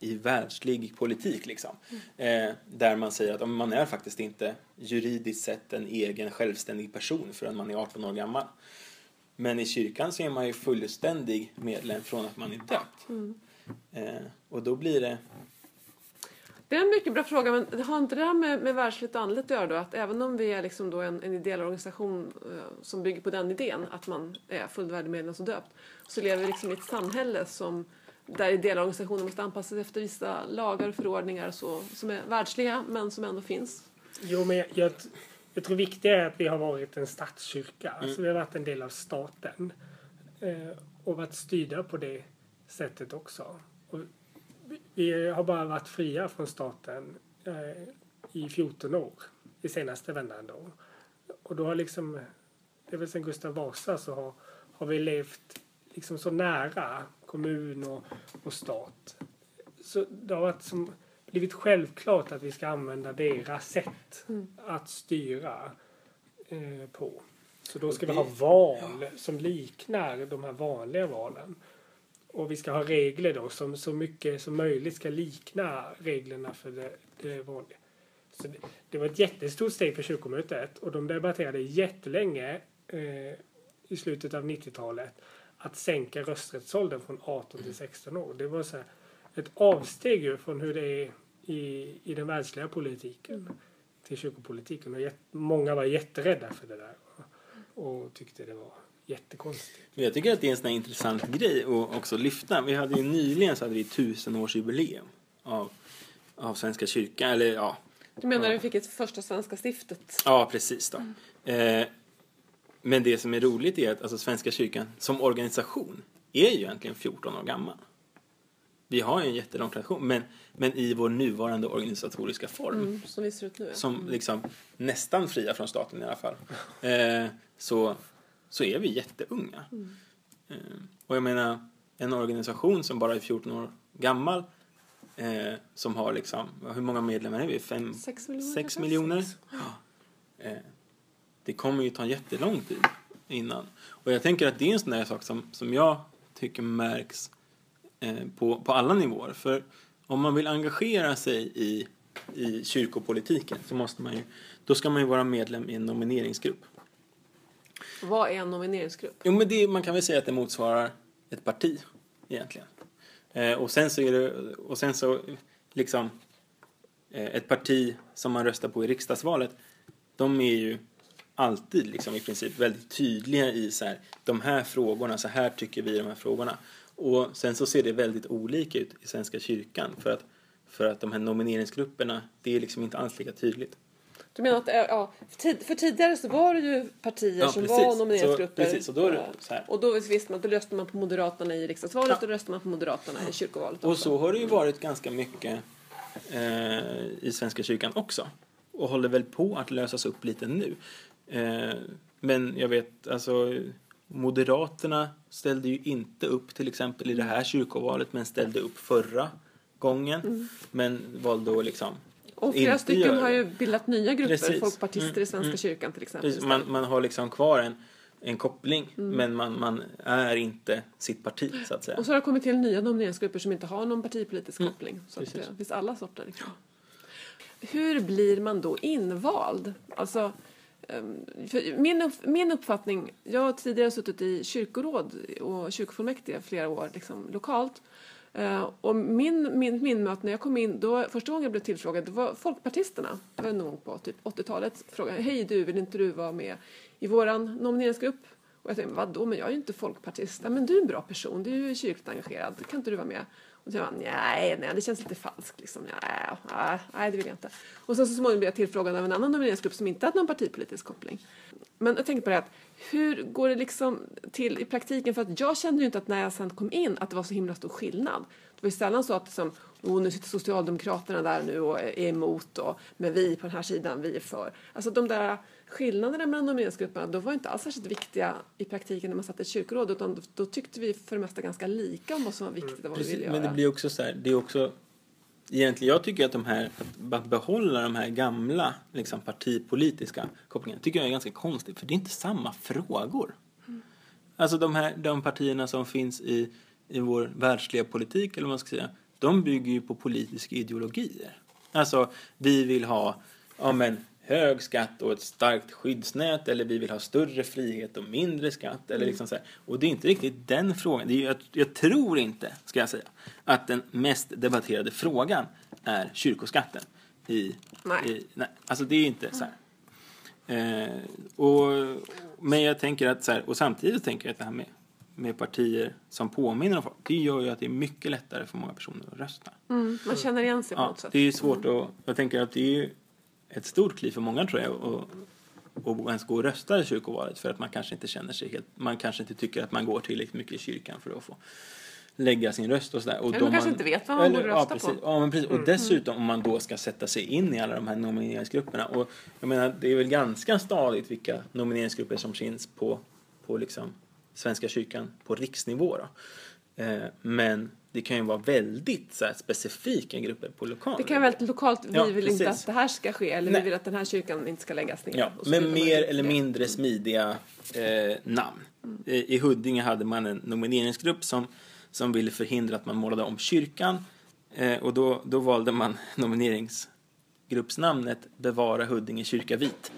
i världslig politik liksom. Eh, där man säger att man är faktiskt inte juridiskt sett en egen självständig person förrän man är 18 år gammal. Men i kyrkan så är man ju fullständig medlem från att man är döpt. Mm. Eh, och då blir det... Det är en mycket bra fråga, men det har inte det här med, med världsligt och andligt att göra då? Att även om vi är liksom då en, en ideell organisation eh, som bygger på den idén, att man är fullvärdig medlem och döpt, så lever vi liksom i ett samhälle som där ideella organisationer måste anpassa sig efter vissa lagar och förordningar så, som är världsliga men som ändå finns. Jo, men jag, jag, jag tror viktigt är att vi har varit en statskyrka. Alltså vi har varit en del av staten. Eh, och varit styrda på det sättet också. Vi, har bara varit fria från staten eh, i 14 år. I senaste vändan då. Och då har liksom, det är väl sen Gustav Vasa så har, har vi levt liksom så nära kommun och, och stat. Så det har varit som, blivit självklart att vi ska använda deras sätt att styra eh, på. Så då ska vi ha val som liknar de här vanliga valen. Och vi ska ha regler då som så mycket som möjligt ska likna reglerna för det, det vanliga. Så det, det var ett jättestort steg för kyrkomötet och de debatterade jättelänge eh, i slutet av 90-talet att sänka rösträttsåldern från 18 till 16 år. Det var så här, ett avsteg ju från hur det är i, i den världsliga politiken till kyrkopolitiken. Och jätt, många var jätterädda för det där och, och tyckte det var jättekonstigt. Men jag tycker att det är en sån här intressant grej att också lyfta. Vi hade ju nyligen så hade vi tusenårsjubileum av, av Svenska kyrkan. Eller ja, Du menar att vi fick ett första svenska stiftet? Ja, precis då. Eh, men det som är roligt är att alltså, Svenska kyrkan som organisation är ju egentligen 14 år gammal. Vi har ju en jättelång tradition, men, men i vår nuvarande organisatoriska form, Mm, som vi ser ut nu. ja. som liksom nästan fria från staten i alla fall, <laughs> eh, så, så är vi jätteunga. Eh, och jag menar, en organisation som bara är 14 år gammal, eh, som har liksom, hur många medlemmar är vi? Fem, Sex miljoner? Sex miljoner. Eh, det kommer ju ta jättelång tid innan. Och jag tänker att det är en sån där sak som, som jag tycker märks eh, på, på alla nivåer. För om man vill engagera sig i, i kyrkopolitiken så måste man ju, då ska man ju vara medlem i en nomineringsgrupp. Vad är en nomineringsgrupp? Jo, men det, man kan väl säga att det motsvarar ett parti egentligen. Eh, och sen så är det, och sen så liksom eh, ett parti som man röstar på i riksdagsvalet, de är ju alltid liksom i princip väldigt tydliga i så här, de här frågorna, så här tycker vi i de här frågorna. Och sen så ser det väldigt olika ut i Svenska kyrkan för att, för att de här nomineringsgrupperna, det är liksom inte alls lika tydligt. Du menar att, eh, ja, för, tid, för tidigare så var det ju partier Ja, som precis. var nomineringsgrupper. Så- precis, och då det. Och då visste man att då röstade man på Moderaterna i riksdagsvalet Ja. och då röstade man på Moderaterna i kyrkovalet Och också. så har det ju varit ganska mycket eh, i Svenska kyrkan också. Och håller väl på att lösas upp lite nu. Eh, men jag vet, alltså Moderaterna ställde ju inte upp till exempel i det här kyrkovalet men ställde upp förra gången. Men valde att liksom Och flera stycken har ju bildat nya grupper, Precis. folkpartister Mm, i Svenska mm. kyrkan till exempel. Man, man har liksom kvar en, en koppling men man, man är inte sitt parti så att säga. Och så har det kommit till nya nomineringsgrupper som inte har någon partipolitisk Mm, koppling. Så att det finns alla sorter. Liksom. Hur blir man då invald? Alltså, ehm, min, min uppfattning, jag har tidigare suttit i kyrkoråd och kyrkofullmäktige flera år liksom, lokalt. Uh, och min, min, min möte när jag kom in, då, första gången jag blev tillfrågad, det var folkpartisterna, det var någon gång på typ 80-talet, frågade hej du, vill inte du vara med i våran nomineringsgrupp? Och jag tänkte, vadå, men jag är ju inte folkpartist. Ja, men du är en bra person, du är ju kyrkligt engagerad, kan inte du vara med? Och så jag bara, nej, nej, det känns lite falskt liksom. Nej, nej, nej, det vill jag inte. Och sen så småningom blev jag tillfrågad av en annan nomineringsgrupp som inte hade någon partipolitisk koppling. Men jag tänkte på det att hur går det liksom till i praktiken? För att jag kände ju inte att när jag sen kom in att det var så himla stor skillnad. Det var ju sällan så att liksom, oh, nu sitter Socialdemokraterna där nu och är emot och men vi på den här sidan, vi är för. Alltså de där skillnaderna mellan de var inte alls särskilt viktiga i praktiken när man satt i kyrkoråd utan då, då tyckte vi för det mesta ganska lika om vad som var viktigt och vad vi Precis, ville men göra. det blir också så här, det är också Egentligen, jag tycker att de här, att behålla de här gamla liksom, partipolitiska kopplingarna tycker jag är ganska konstigt för det är inte samma frågor. Alltså de här de partierna som finns i, i vår världsliga politik, eller vad man ska säga, de bygger ju på politiska ideologier. Alltså, vi vill ha ja, men, hög skatt och ett starkt skyddsnät eller vi vill ha större frihet och mindre skatt. Eller liksom så här. Och det är inte riktigt den frågan. Det är, jag, jag tror inte, ska jag säga, att den mest debatterade frågan är kyrkoskatten. I, Nej. I, nej. Alltså det är inte så här. Eh, och, men jag tänker att så här, och samtidigt tänker jag att det här med, med partier som påminner om folk, det gör ju att det är mycket lättare för många personer att rösta. Mm, man känner igen sig på Ja, något sätt. det är ju svårt att, jag tänker att det är ett stort kliv för många tror jag att och ens gå och rösta i kyrkovalet för att man kanske inte känner sig helt, man kanske inte tycker att man går tillräckligt mycket i kyrkan för att få lägga sin röst och sådär. Och Eller man kanske inte vet vad man borde ja, rösta precis. på. Ja, men precis. Och dessutom om man då ska sätta sig in i alla de här nomineringsgrupperna. Och jag menar, det är väl ganska stadigt vilka nomineringsgrupper som finns på, på liksom Svenska kyrkan på riksnivå då. Eh, men det kan ju vara väldigt så här, specifika grupper på lokal Det kan vara väldigt lokalt, vi Ja, vill inte precis. att det här ska ske eller Nej. vi vill att den här kyrkan inte ska läggas ner. Ja, men mer inte eller mindre smidiga eh, namn. I, I Huddinge hade man en nomineringsgrupp som, som ville förhindra att man målade om kyrkan. Eh, och då, då valde man <laughs> nomineringsgruppsnamnet Bevara Huddinge kyrka vit.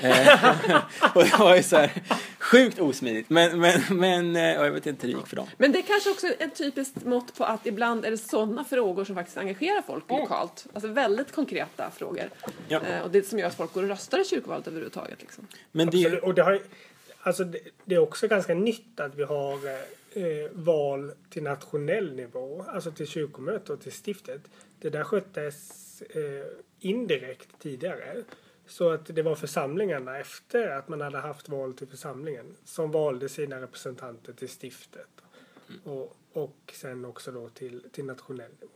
Eh, <laughs> och det var ju så här sjukt osmidigt. Men, men, men eh, ja, jag vet inte hur det gick för dem. Men det är kanske också är ett typiskt mått på att ibland är det sådana frågor som faktiskt engagerar folk lokalt. Alltså väldigt konkreta frågor. Ja. Eh, och det som gör att folk går och röstar i kyrkovalet överhuvudtaget. Liksom. Men Absolut. det, Och det, har, alltså det, det är också ganska nytt att vi har eh, val till nationell nivå, alltså till kyrkomöte och till stiftet. Det där sköttes eh, indirekt tidigare. Så att det var församlingarna efter att man hade haft val till församlingen som valde sina representanter till stiftet. Och, och sen också då till, till nationell nivå.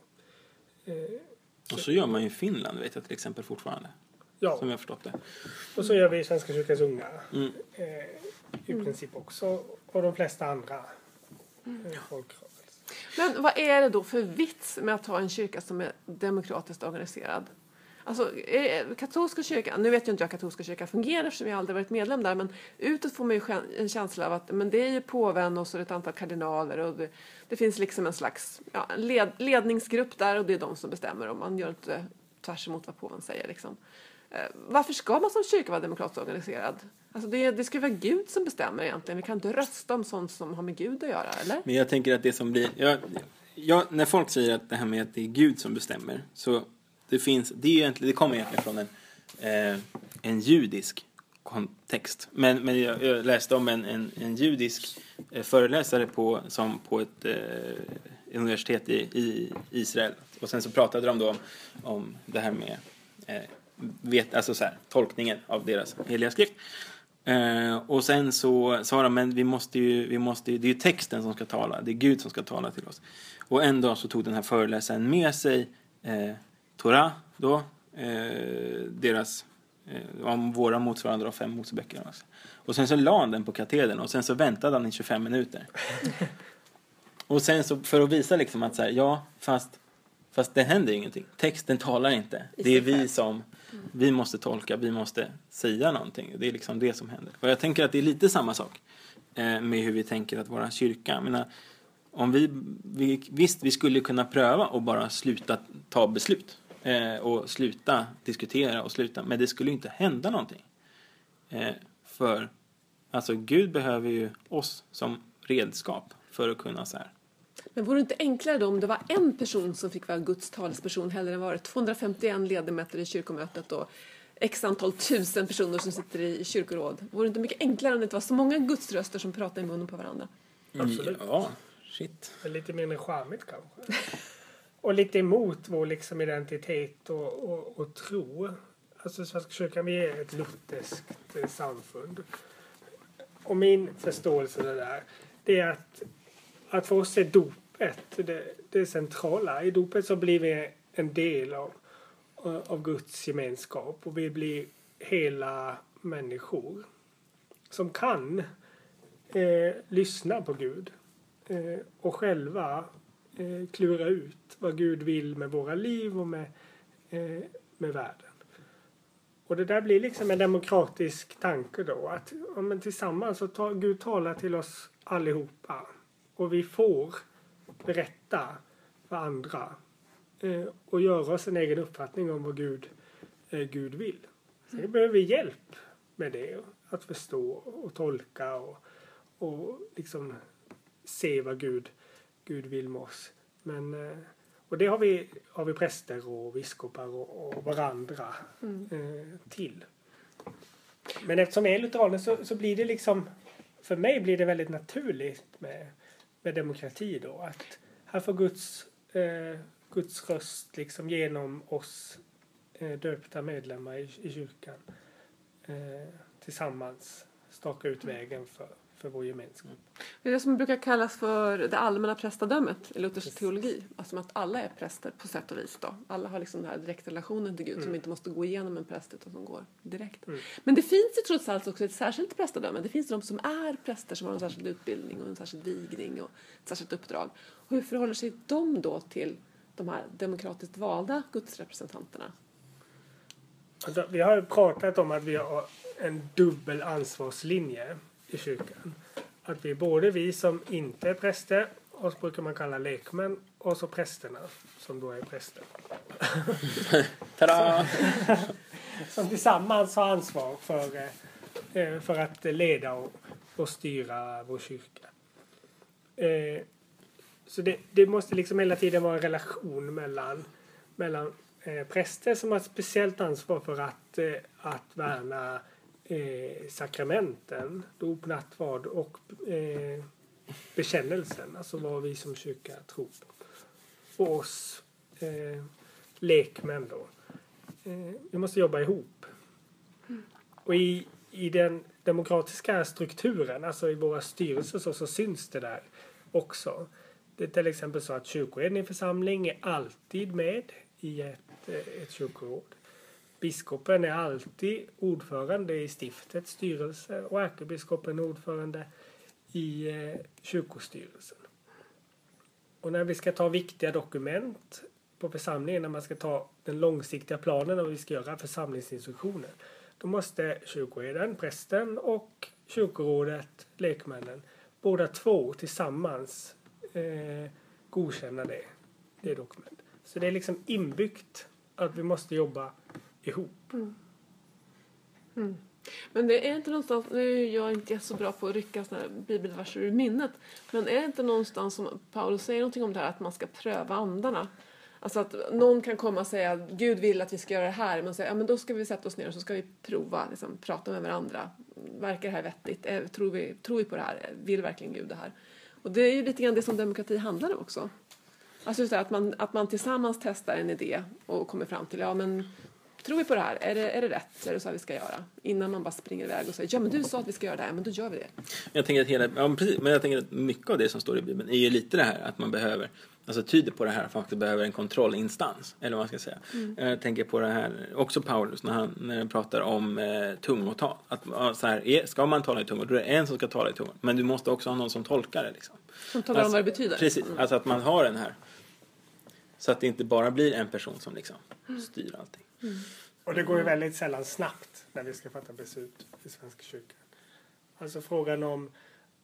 Eh, och så gör man ju i Finland, vet jag till exempel fortfarande. ja, Som jag förstått det. och så gör vi i Svenska kyrkans unga. Mm. eh, i princip också. Och de flesta andra eh, folkrörelser. Men vad är det då för vits med att ha en kyrka som är demokratiskt organiserad? Alltså, eh, katolska kyrkan, nu vet ju inte jag hur katolska kyrkan fungerar eftersom jag aldrig varit medlem där, men utåt får man ju en känsla av att men det är ju påven och så är det ett antal kardinaler och det, det finns liksom en slags ja, led, ledningsgrupp där och det är de som bestämmer och man gör inte tvärs emot vad påven säger. Liksom. Eh, varför ska man som kyrka vara demokratiskt organiserad? Alltså det, det ska ju vara Gud som bestämmer egentligen. Vi kan inte rösta om sånt som har med Gud att göra, eller? Men jag tänker att det som blir... Jag, jag, när folk säger att det här med att det är Gud som bestämmer så det finns... Det, är egentligen, det kommer egentligen från en, eh, en judisk kontext. Men, men jag, jag läste om en, en, en judisk eh, föreläsare på, som på ett eh, universitet i, i Israel. Och sen så pratade de då om, om det här med eh, vet, alltså så här, tolkningen av deras heliga skrift. Eh, och sen så sa de, men vi måste ju, vi måste ju, det är ju texten som ska tala, det är Gud som ska tala till oss. Och en dag så tog den här föreläsaren med sig eh, Torah då, eh, deras, eh, om våra motsvarande då, fem Moseböcker. Alltså. Och sen så la han den på katedern och sen så väntade han i 25 minuter. <laughs> och sen så för att visa liksom att så här, ja, fast, fast det händer ingenting. Texten talar inte. Det är vi som, vi måste tolka, vi måste säga någonting. Det är liksom det som händer. Och jag tänker att det är lite samma sak eh, med hur vi tänker att vara kyrka. Jag menar, om vi, vi, visst, vi skulle kunna pröva och bara sluta ta beslut eh, och sluta diskutera och sluta, men det skulle inte hända någonting. Eh, för alltså Gud behöver ju oss som redskap för att kunna så här. Men vore det inte enklare då om det var en person som fick vara Guds talesperson hellre än var det 251 ledamöter i kyrkomötet och x antal tusen personer som sitter i kyrkoråd? Vore det inte mycket enklare om det inte var så många gudsröster som pratar i munnen på varandra? Absolut. Ja, shit. Lite mindre charmigt kanske. <laughs> och lite emot vår liksom identitet och, och, och tro. Alltså Svenska kyrkan, vi är ett lutherskt eh, samfund. Och min förståelse av det där, det är att, att för oss är dopet det, det centrala. I dopet så blir vi en del av, av Guds gemenskap och vi blir hela människor som kan eh, lyssna på Gud eh, och själva eh, klura ut vad Gud vill med våra liv och med, eh, med världen. Och det där blir liksom en demokratisk tanke då att ja, men tillsammans så ta, Gud talar till oss allihopa och vi får berätta för andra eh, och göra oss en egen uppfattning om vad Gud, eh, Gud vill. Sen behöver vi hjälp med det, att förstå och tolka och, och liksom se vad Gud, Gud vill med oss. Men, eh, och det har vi, har vi präster och biskopar och, och varandra eh, till. Men eftersom jag är lutheraner så, så blir det liksom, för mig blir det väldigt naturligt med, med demokrati då. Att här får Guds, eh, Guds röst liksom genom oss eh, döpta medlemmar i, i kyrkan eh, tillsammans staka ut vägen för, för vår gemenskap. Det är det som brukar kallas för det allmänna prästadömet i luthersk teologi. Alltså att alla är präster på sätt och vis. Då. Alla har liksom den här direktrelationen till Gud som inte måste gå igenom en präst utan som går direkt. Men det finns ju trots allt också ett särskilt prästadöme. Det finns de som är präster som har en särskild utbildning och en särskild vigning och ett särskilt uppdrag. Och hur förhåller sig de då till de här demokratiskt valda gudsrepresentanterna? Alltså, vi har ju pratat om att vi har en dubbel ansvarslinje i kyrkan. Att vi både vi som inte är präster och så brukar man kalla lekmän och så prästerna som då är präster. <laughs> Tada! <laughs> Som tillsammans har ansvar för, eh, för att leda och, och styra vår kyrka. Eh, så det, det måste liksom hela tiden vara en relation mellan, mellan eh, präster som har ett speciellt ansvar för att, eh, att värna eh, sakramenten, dop, nattvard och eh, bekännelsen, alltså vad vi som kyrka tror på. Och oss eh, lekmän då. Eh, vi måste jobba ihop. Och i, i den demokratiska strukturen, alltså i våra styrelser så, så syns det där också. Det är till exempel så att kyrkoherden i en församling är alltid med i ett, eh, ett kyrkoråd. Biskopen är alltid ordförande i stiftets styrelse och ärkebiskopen är ordförande i eh, kyrkostyrelsen. Och när vi ska ta viktiga dokument på församlingen, när man ska ta den långsiktiga planen och vi ska göra församlingsinstruktioner, då måste kyrkoherden, prästen och kyrkorådet, lekmännen, båda två tillsammans eh, godkänna det, det dokumentet. Så det är liksom inbyggt att vi måste jobba ihop. Mm. Mm. Men det är inte någonstans, nu är jag inte så bra på att rycka sådana här bibelverser ur minnet, men är det inte någonstans som Paulus säger någonting om det här att man ska pröva andarna? Alltså att någon kan komma och säga att Gud vill att vi ska göra det här, men säga, ja men då ska vi sätta oss ner och så ska vi prova, liksom, prata med varandra. Verkar det här vettigt? Är, Tror vi, tror vi på det här? Vill verkligen Gud det här? Och det är ju lite grann det som demokrati handlar om också. Alltså just det, att, man, att man tillsammans testar en idé och kommer fram till, ja men Tror vi på det här? Är det, är det rätt? Är det så här vi ska göra? Innan man bara springer iväg och säger ja men du sa att vi ska göra det här, men då gör vi det. Jag tänker att hela, ja, precis, men jag tänker att mycket av det som står i Bibeln är ju lite det här att man behöver, alltså tyder på det här att man faktiskt behöver en kontrollinstans, eller vad man ska säga. Jag tänker på det här, också Paulus när han, när han pratar om eh, tungotal. Att så här, är, ska man tala i tungor, då är det en som ska tala i tungor. Men du måste också ha någon som tolkar det liksom. Som talar om Alltså, vad det betyder. Precis, Mm. alltså att man har den här. Så att det inte bara blir en person som liksom styr allting. Och det går ju väldigt sällan snabbt när vi ska fatta beslut i Svenska kyrkan. Alltså frågan om,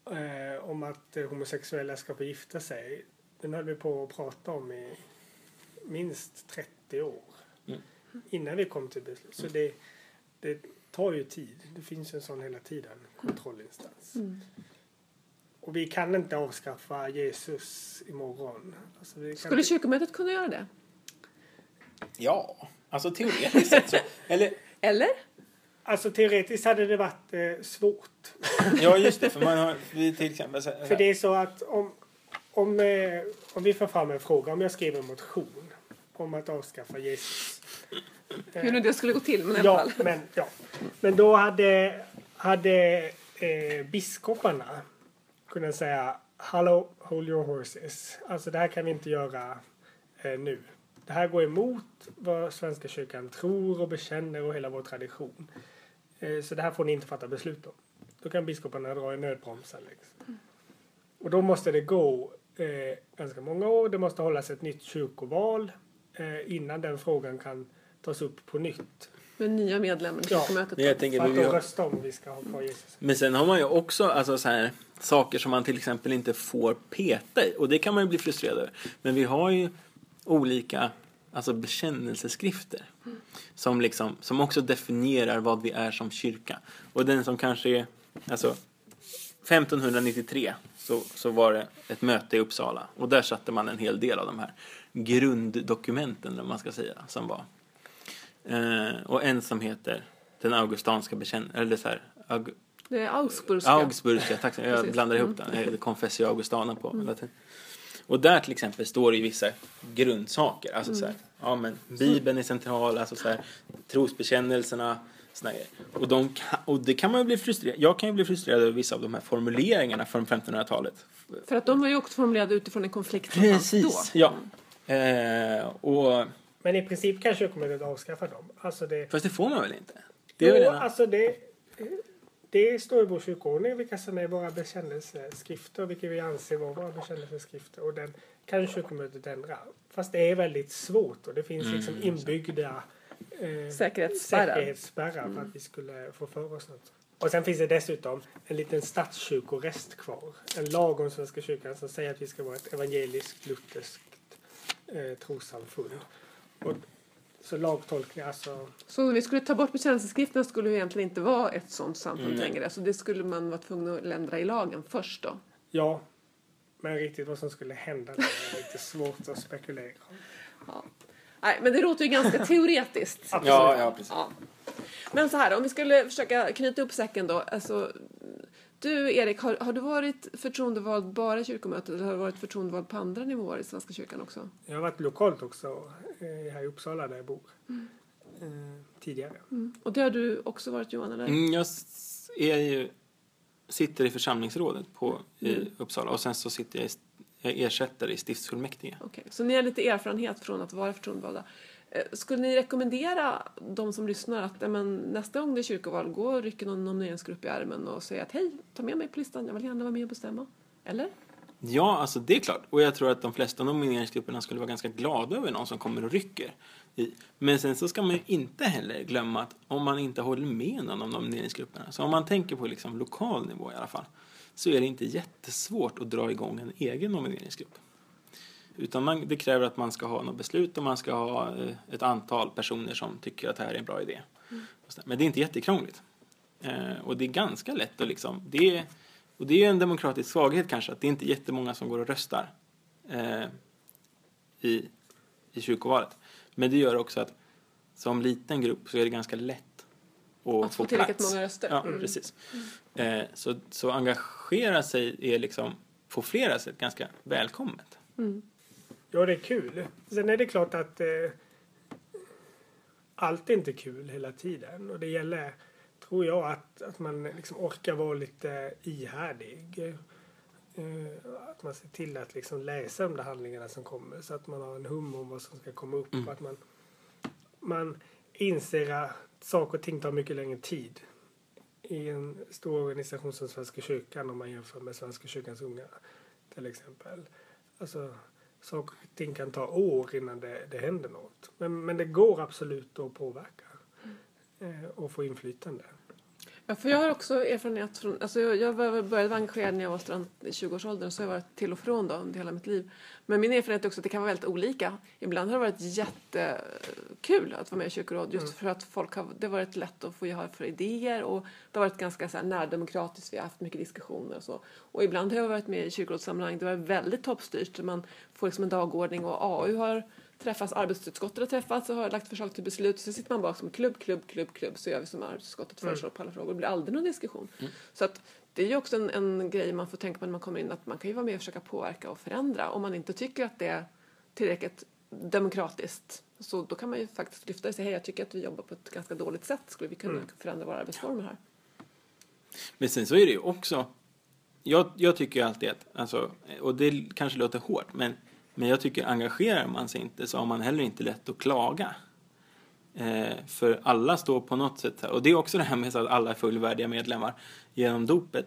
eh, om att homosexuella ska få gifta sig. Den höll vi på att prata om i minst 30 år. Mm. Innan vi kom till beslut. Så det, det tar ju tid. Det finns ju en sån hela tiden kontrollinstans. Mm. Och vi kan inte avskaffa Jesus imorgon. Alltså vi kan Skulle kyrkomötet kunna göra det? Ja, alltså teoretiskt sett så. Eller, Eller? Alltså teoretiskt hade det varit eh, svårt. ja just det, för man har vi till exempel så För det är så att om, om, eh, om vi får fram en fråga, om jag skriver en motion om att avskaffa Jesus. Hur nu det skulle gå till, men i alla Ja, fall. men, ja. men då hade, hade eh, biskoparna kunnat säga Hallå, hold your horses. Alltså det här kan vi inte göra eh, nu. Det här går emot vad Svenska kyrkan tror och bekänner och hela vår tradition. Eh, så det här får ni inte fatta beslut om. Då kan biskoparna dra i nödbromsen. Liksom. Och då måste det gå eh, ganska många år. Det måste hållas ett nytt kyrkoval eh, innan den frågan kan tas upp på nytt. Med nya medlemmar i Ja. jag tänker, För att vi har, rösta om vi ska ha kvar Jesus. men sen har man ju också alltså, så här, saker som man till exempel inte får peta i. Och det kan man ju bli frustrerad över. Men vi har ju olika alltså bekännelseskrifter. Som, liksom, som också definierar vad vi är som kyrka. Och den som kanske är, alltså 1593 så, så var det ett möte i Uppsala. Och där satte man en hel del av de här grunddokumenten, vad man ska säga, som var. Eh, och en som heter Den augustanska bekännelsen, eller så här, Aug- Det är Augsburgska. Augsburgska, tack så mycket. Jag blandar ihop den. Mm. Confessio Augustana på latin. Och där till exempel står det ju vissa grundsaker. Alltså så här, ja men Bibeln är central, alltså så här, trosbekännelserna. Och, de kan, och det kan man ju bli frustrerad Jag kan ju bli frustrerad över vissa av de här formuleringarna från 1500-talet. För att de var ju också formulerade utifrån en konflikt som fanns Precis, då. ja. Eh, och, Men i princip kan kyrkomötet avskaffa dem. Alltså det, fast det får man väl inte? Det är väl redan, alltså det, det står i vår kyrkoordning vilka som är våra bekännelseskrifter, vilka vi anser vara våra bekännelseskrifter. Och den kan kyrkomötet ändra. Fast det är väldigt svårt och det finns Mm. liksom inbyggda eh, Säkerhetsspärrar. säkerhetsspärrar för att vi skulle få för oss något. Och sen finns det dessutom en liten statskyrkorest kvar. En lag om Svenska kyrkan som säger att vi ska vara ett evangeliskt lutherskt eh, trossamfund. Och, så lagtolkning, alltså Så om vi skulle ta bort bekännelseskrifterna skulle vi egentligen inte vara ett sånt samfund Mm. längre. Så det skulle man vara tvungen att ändra i lagen först då. Ja, men riktigt vad som skulle hända där är lite svårt att spekulera om. Ja. Nej, men det låter ju ganska <laughs> teoretiskt. Ja, ja, precis. Ja. Men så här, om vi skulle försöka knyta upp säcken då. Alltså, du Erik, har, har du varit förtroendevald bara i kyrkomötet eller har du varit förtroendevald på andra nivåer i Svenska kyrkan också? Jag har varit lokalt också, eh, här i Uppsala där jag bor. Eh, tidigare. Och det har du också varit Johan, eller? Mm, jag är ju, sitter i församlingsrådet på, i Uppsala och sen så sitter jag, i, jag ersätter i stiftsfullmäktige. Okej, så ni har lite erfarenhet från att vara förtroendevalda. Eh, skulle ni rekommendera de som lyssnar att men, nästa gång det är kyrkoval, gå och rycka någon nomineringsgrupp i armen och säga att hej, ta med mig på listan, jag vill gärna vara med och bestämma? Eller? Ja, alltså det är klart. Och jag tror att de flesta nomineringsgrupperna skulle vara ganska glada över någon som kommer och rycker. I. Men sen så ska man ju inte heller glömma att om man inte håller med någon av nomineringsgrupperna, så om man tänker på liksom lokal nivå i alla fall, så är det inte jättesvårt att dra igång en egen nomineringsgrupp. Utan man, det kräver att man ska ha något beslut och man ska ha eh, ett antal personer som tycker att det här är en bra idé. Där. Men det är inte jättekrångligt. Eh, och det är ganska lätt att liksom, det är, och det är en demokratisk svaghet kanske, att det är inte jättemånga som går och röstar eh, i, i kyrkovalet. Men det gör också att som liten grupp så är det ganska lätt att, Att få få tillräckligt plats. många röster. Ja, Mm. precis. Eh, så, så engagera sig är liksom på flera sätt ganska välkommet. Ja, det är kul. Sen är det klart att eh, allt är inte kul hela tiden. Och det gäller, tror jag, att, att man liksom orkar vara lite ihärdig. Eh, att man ser till att liksom läsa de där handlingarna som kommer så att man har en hum om vad som ska komma upp. Mm. Att man, man inser att saker och ting tar mycket längre tid i en stor organisation som Svenska kyrkan om man jämför med Svenska kyrkans unga till exempel. Alltså, saker och ting kan ta år innan det, det händer något. Men, men det går absolut att påverka eh, och få inflytande. Ja, för jag har också erfarenhet från, alltså jag, jag började vara engagerad när jag var student i 20-årsåldern så jag har varit till och från då under hela mitt liv. Men min erfarenhet är också att det kan vara väldigt olika. Ibland har det varit jättekul att vara med i kyrkoråd just för att folk har, det har varit lätt att få gehör för idéer och det har varit ganska så här närdemokratiskt, vi har haft mycket diskussioner och så. Och ibland har jag varit med i kyrkorådssammanhang, det var väldigt toppstyrt, man får liksom en dagordning och AU har träffats, arbetsutskottet har träffats och har lagt förslag till beslut. Så sitter man bara som klubb, klubb, klubb, klubb så gör vi som arbetsutskottet föreslår på alla frågor. Det blir aldrig någon diskussion. Så att det är ju också en, en grej man får tänka på när man kommer in att man kan ju vara med och försöka påverka och förändra. Om man inte tycker att det är tillräckligt demokratiskt så då kan man ju faktiskt lyfta det och säga hej jag tycker att vi jobbar på ett ganska dåligt sätt. Skulle vi kunna förändra våra arbetsformer här? Men sen så är det ju också, jag, jag tycker ju alltid att, alltså, och det kanske låter hårt, men, men jag tycker engagerar man sig inte så har man heller inte lätt att klaga. Eh, för alla står på något sätt här, och det är också det här med att alla är fullvärdiga medlemmar genom dopet.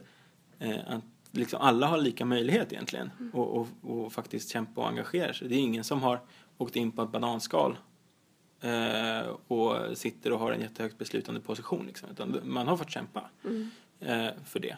Eh, att liksom alla har lika möjlighet egentligen och, och, och faktiskt kämpa och engagera sig. Det är ingen som har åkt in på ett bananskal eh, och sitter och har en jättehögt beslutande position. Liksom. Utan man har fått kämpa eh, för det.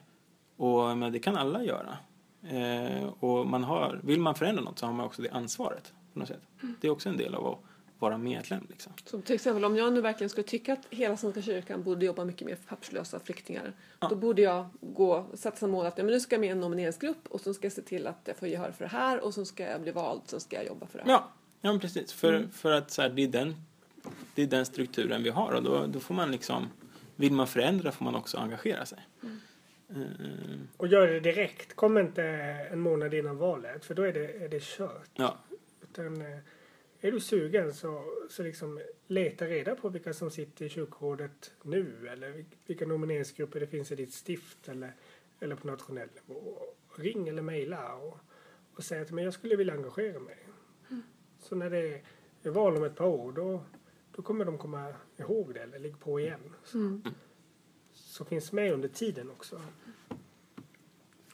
Och, men det kan alla göra. Eh, och man har, vill man förändra något så har man också det ansvaret. På något sätt. Det är också en del av att vara medlem. Liksom. Som till exempel om jag nu verkligen skulle tycka att hela Svenska kyrkan borde jobba mycket mer för papperslösa flyktingar. Ja. Då borde jag gå, sätta som mål att men nu ska jag med i en nomineringsgrupp och så ska jag se till att jag får gehör för det här och så ska jag bli vald så ska jag jobba för det här. Ja, ja men precis. För, för att så här, det, är den, det är den strukturen vi har och då, då får man liksom, vill man förändra får man också engagera sig. Eh, Och gör det direkt. Kom inte en månad innan valet för då är det, är det kört. ja, Utan, eh, är du sugen så, så liksom leta reda på vilka som sitter i kyrkorådet nu eller vil- vilka nomineringsgrupper det finns i ditt stift eller, eller på nationell nivå. Ring eller mejla och, och säg att men jag skulle vilja engagera mig. Så när det är val om ett par år då, då kommer de komma ihåg det eller ligga på igen. Så, så finns med under tiden också.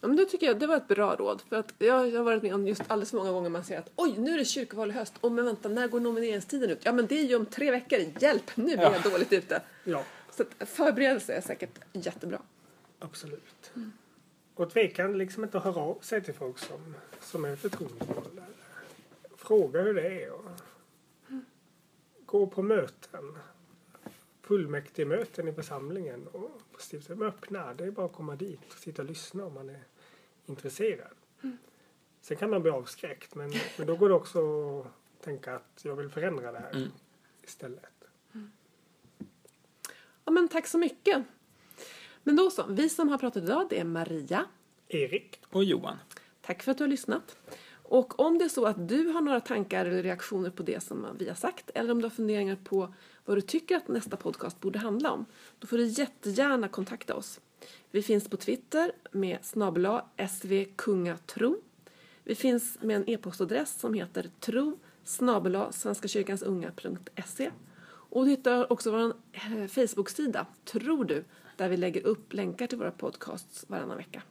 Ja, men det tycker jag det var ett bra råd. För att jag, har varit med om just alldeles för många gånger man säger att oj, nu är det kyrkoval i höst. Och men vänta, när går nomineringstiden ut? Ja, men det är ju om tre veckor. Hjälp, nu är jag dåligt ute. Ja, Så att förberedelse är säkert jättebra. absolut. Och tveka liksom inte att höra av sig till folk som, som är förtroendevalda. Fråga hur det är. Och gå på möten. Fullmäktigemöten i församlingen. Och på stiftet. De är öppna. Det är bara att komma dit och sitta och lyssna om man är intresserad. Sen kan man bli avskräckt. Men, men då går det också att tänka att jag vill förändra det här Mm. istället. Ja, men tack så mycket. Men då så, vi som har pratat idag det är Maria. Erik? och Johan. Tack för att du har lyssnat. Och om det är så att du har några tankar eller reaktioner på det som vi har sagt eller om du har funderingar på vad du tycker att nästa podcast borde handla om, då får du jättegärna kontakta oss. Vi finns på Twitter med snabel-a svkungatro. Vi finns med en e-postadress som heter tro svenskakyrkansunga.se. Och du hittar också vår eh, Facebook-sida, Tror du, där vi lägger upp länkar till våra podcasts varannan vecka.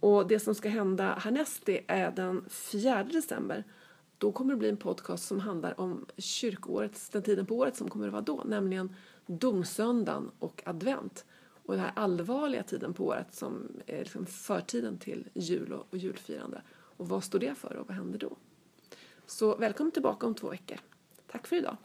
Och det som ska hända härnäst det är den 4 december. Då kommer det bli en podcast som handlar om kyrkoåret, den tiden på året som kommer att vara då, nämligen domsöndagen och advent. Och den här allvarliga tiden på året som är liksom förtiden till jul och, och julfirande. Och vad står det för och vad händer då? Så välkommen tillbaka om två veckor. Tack för idag.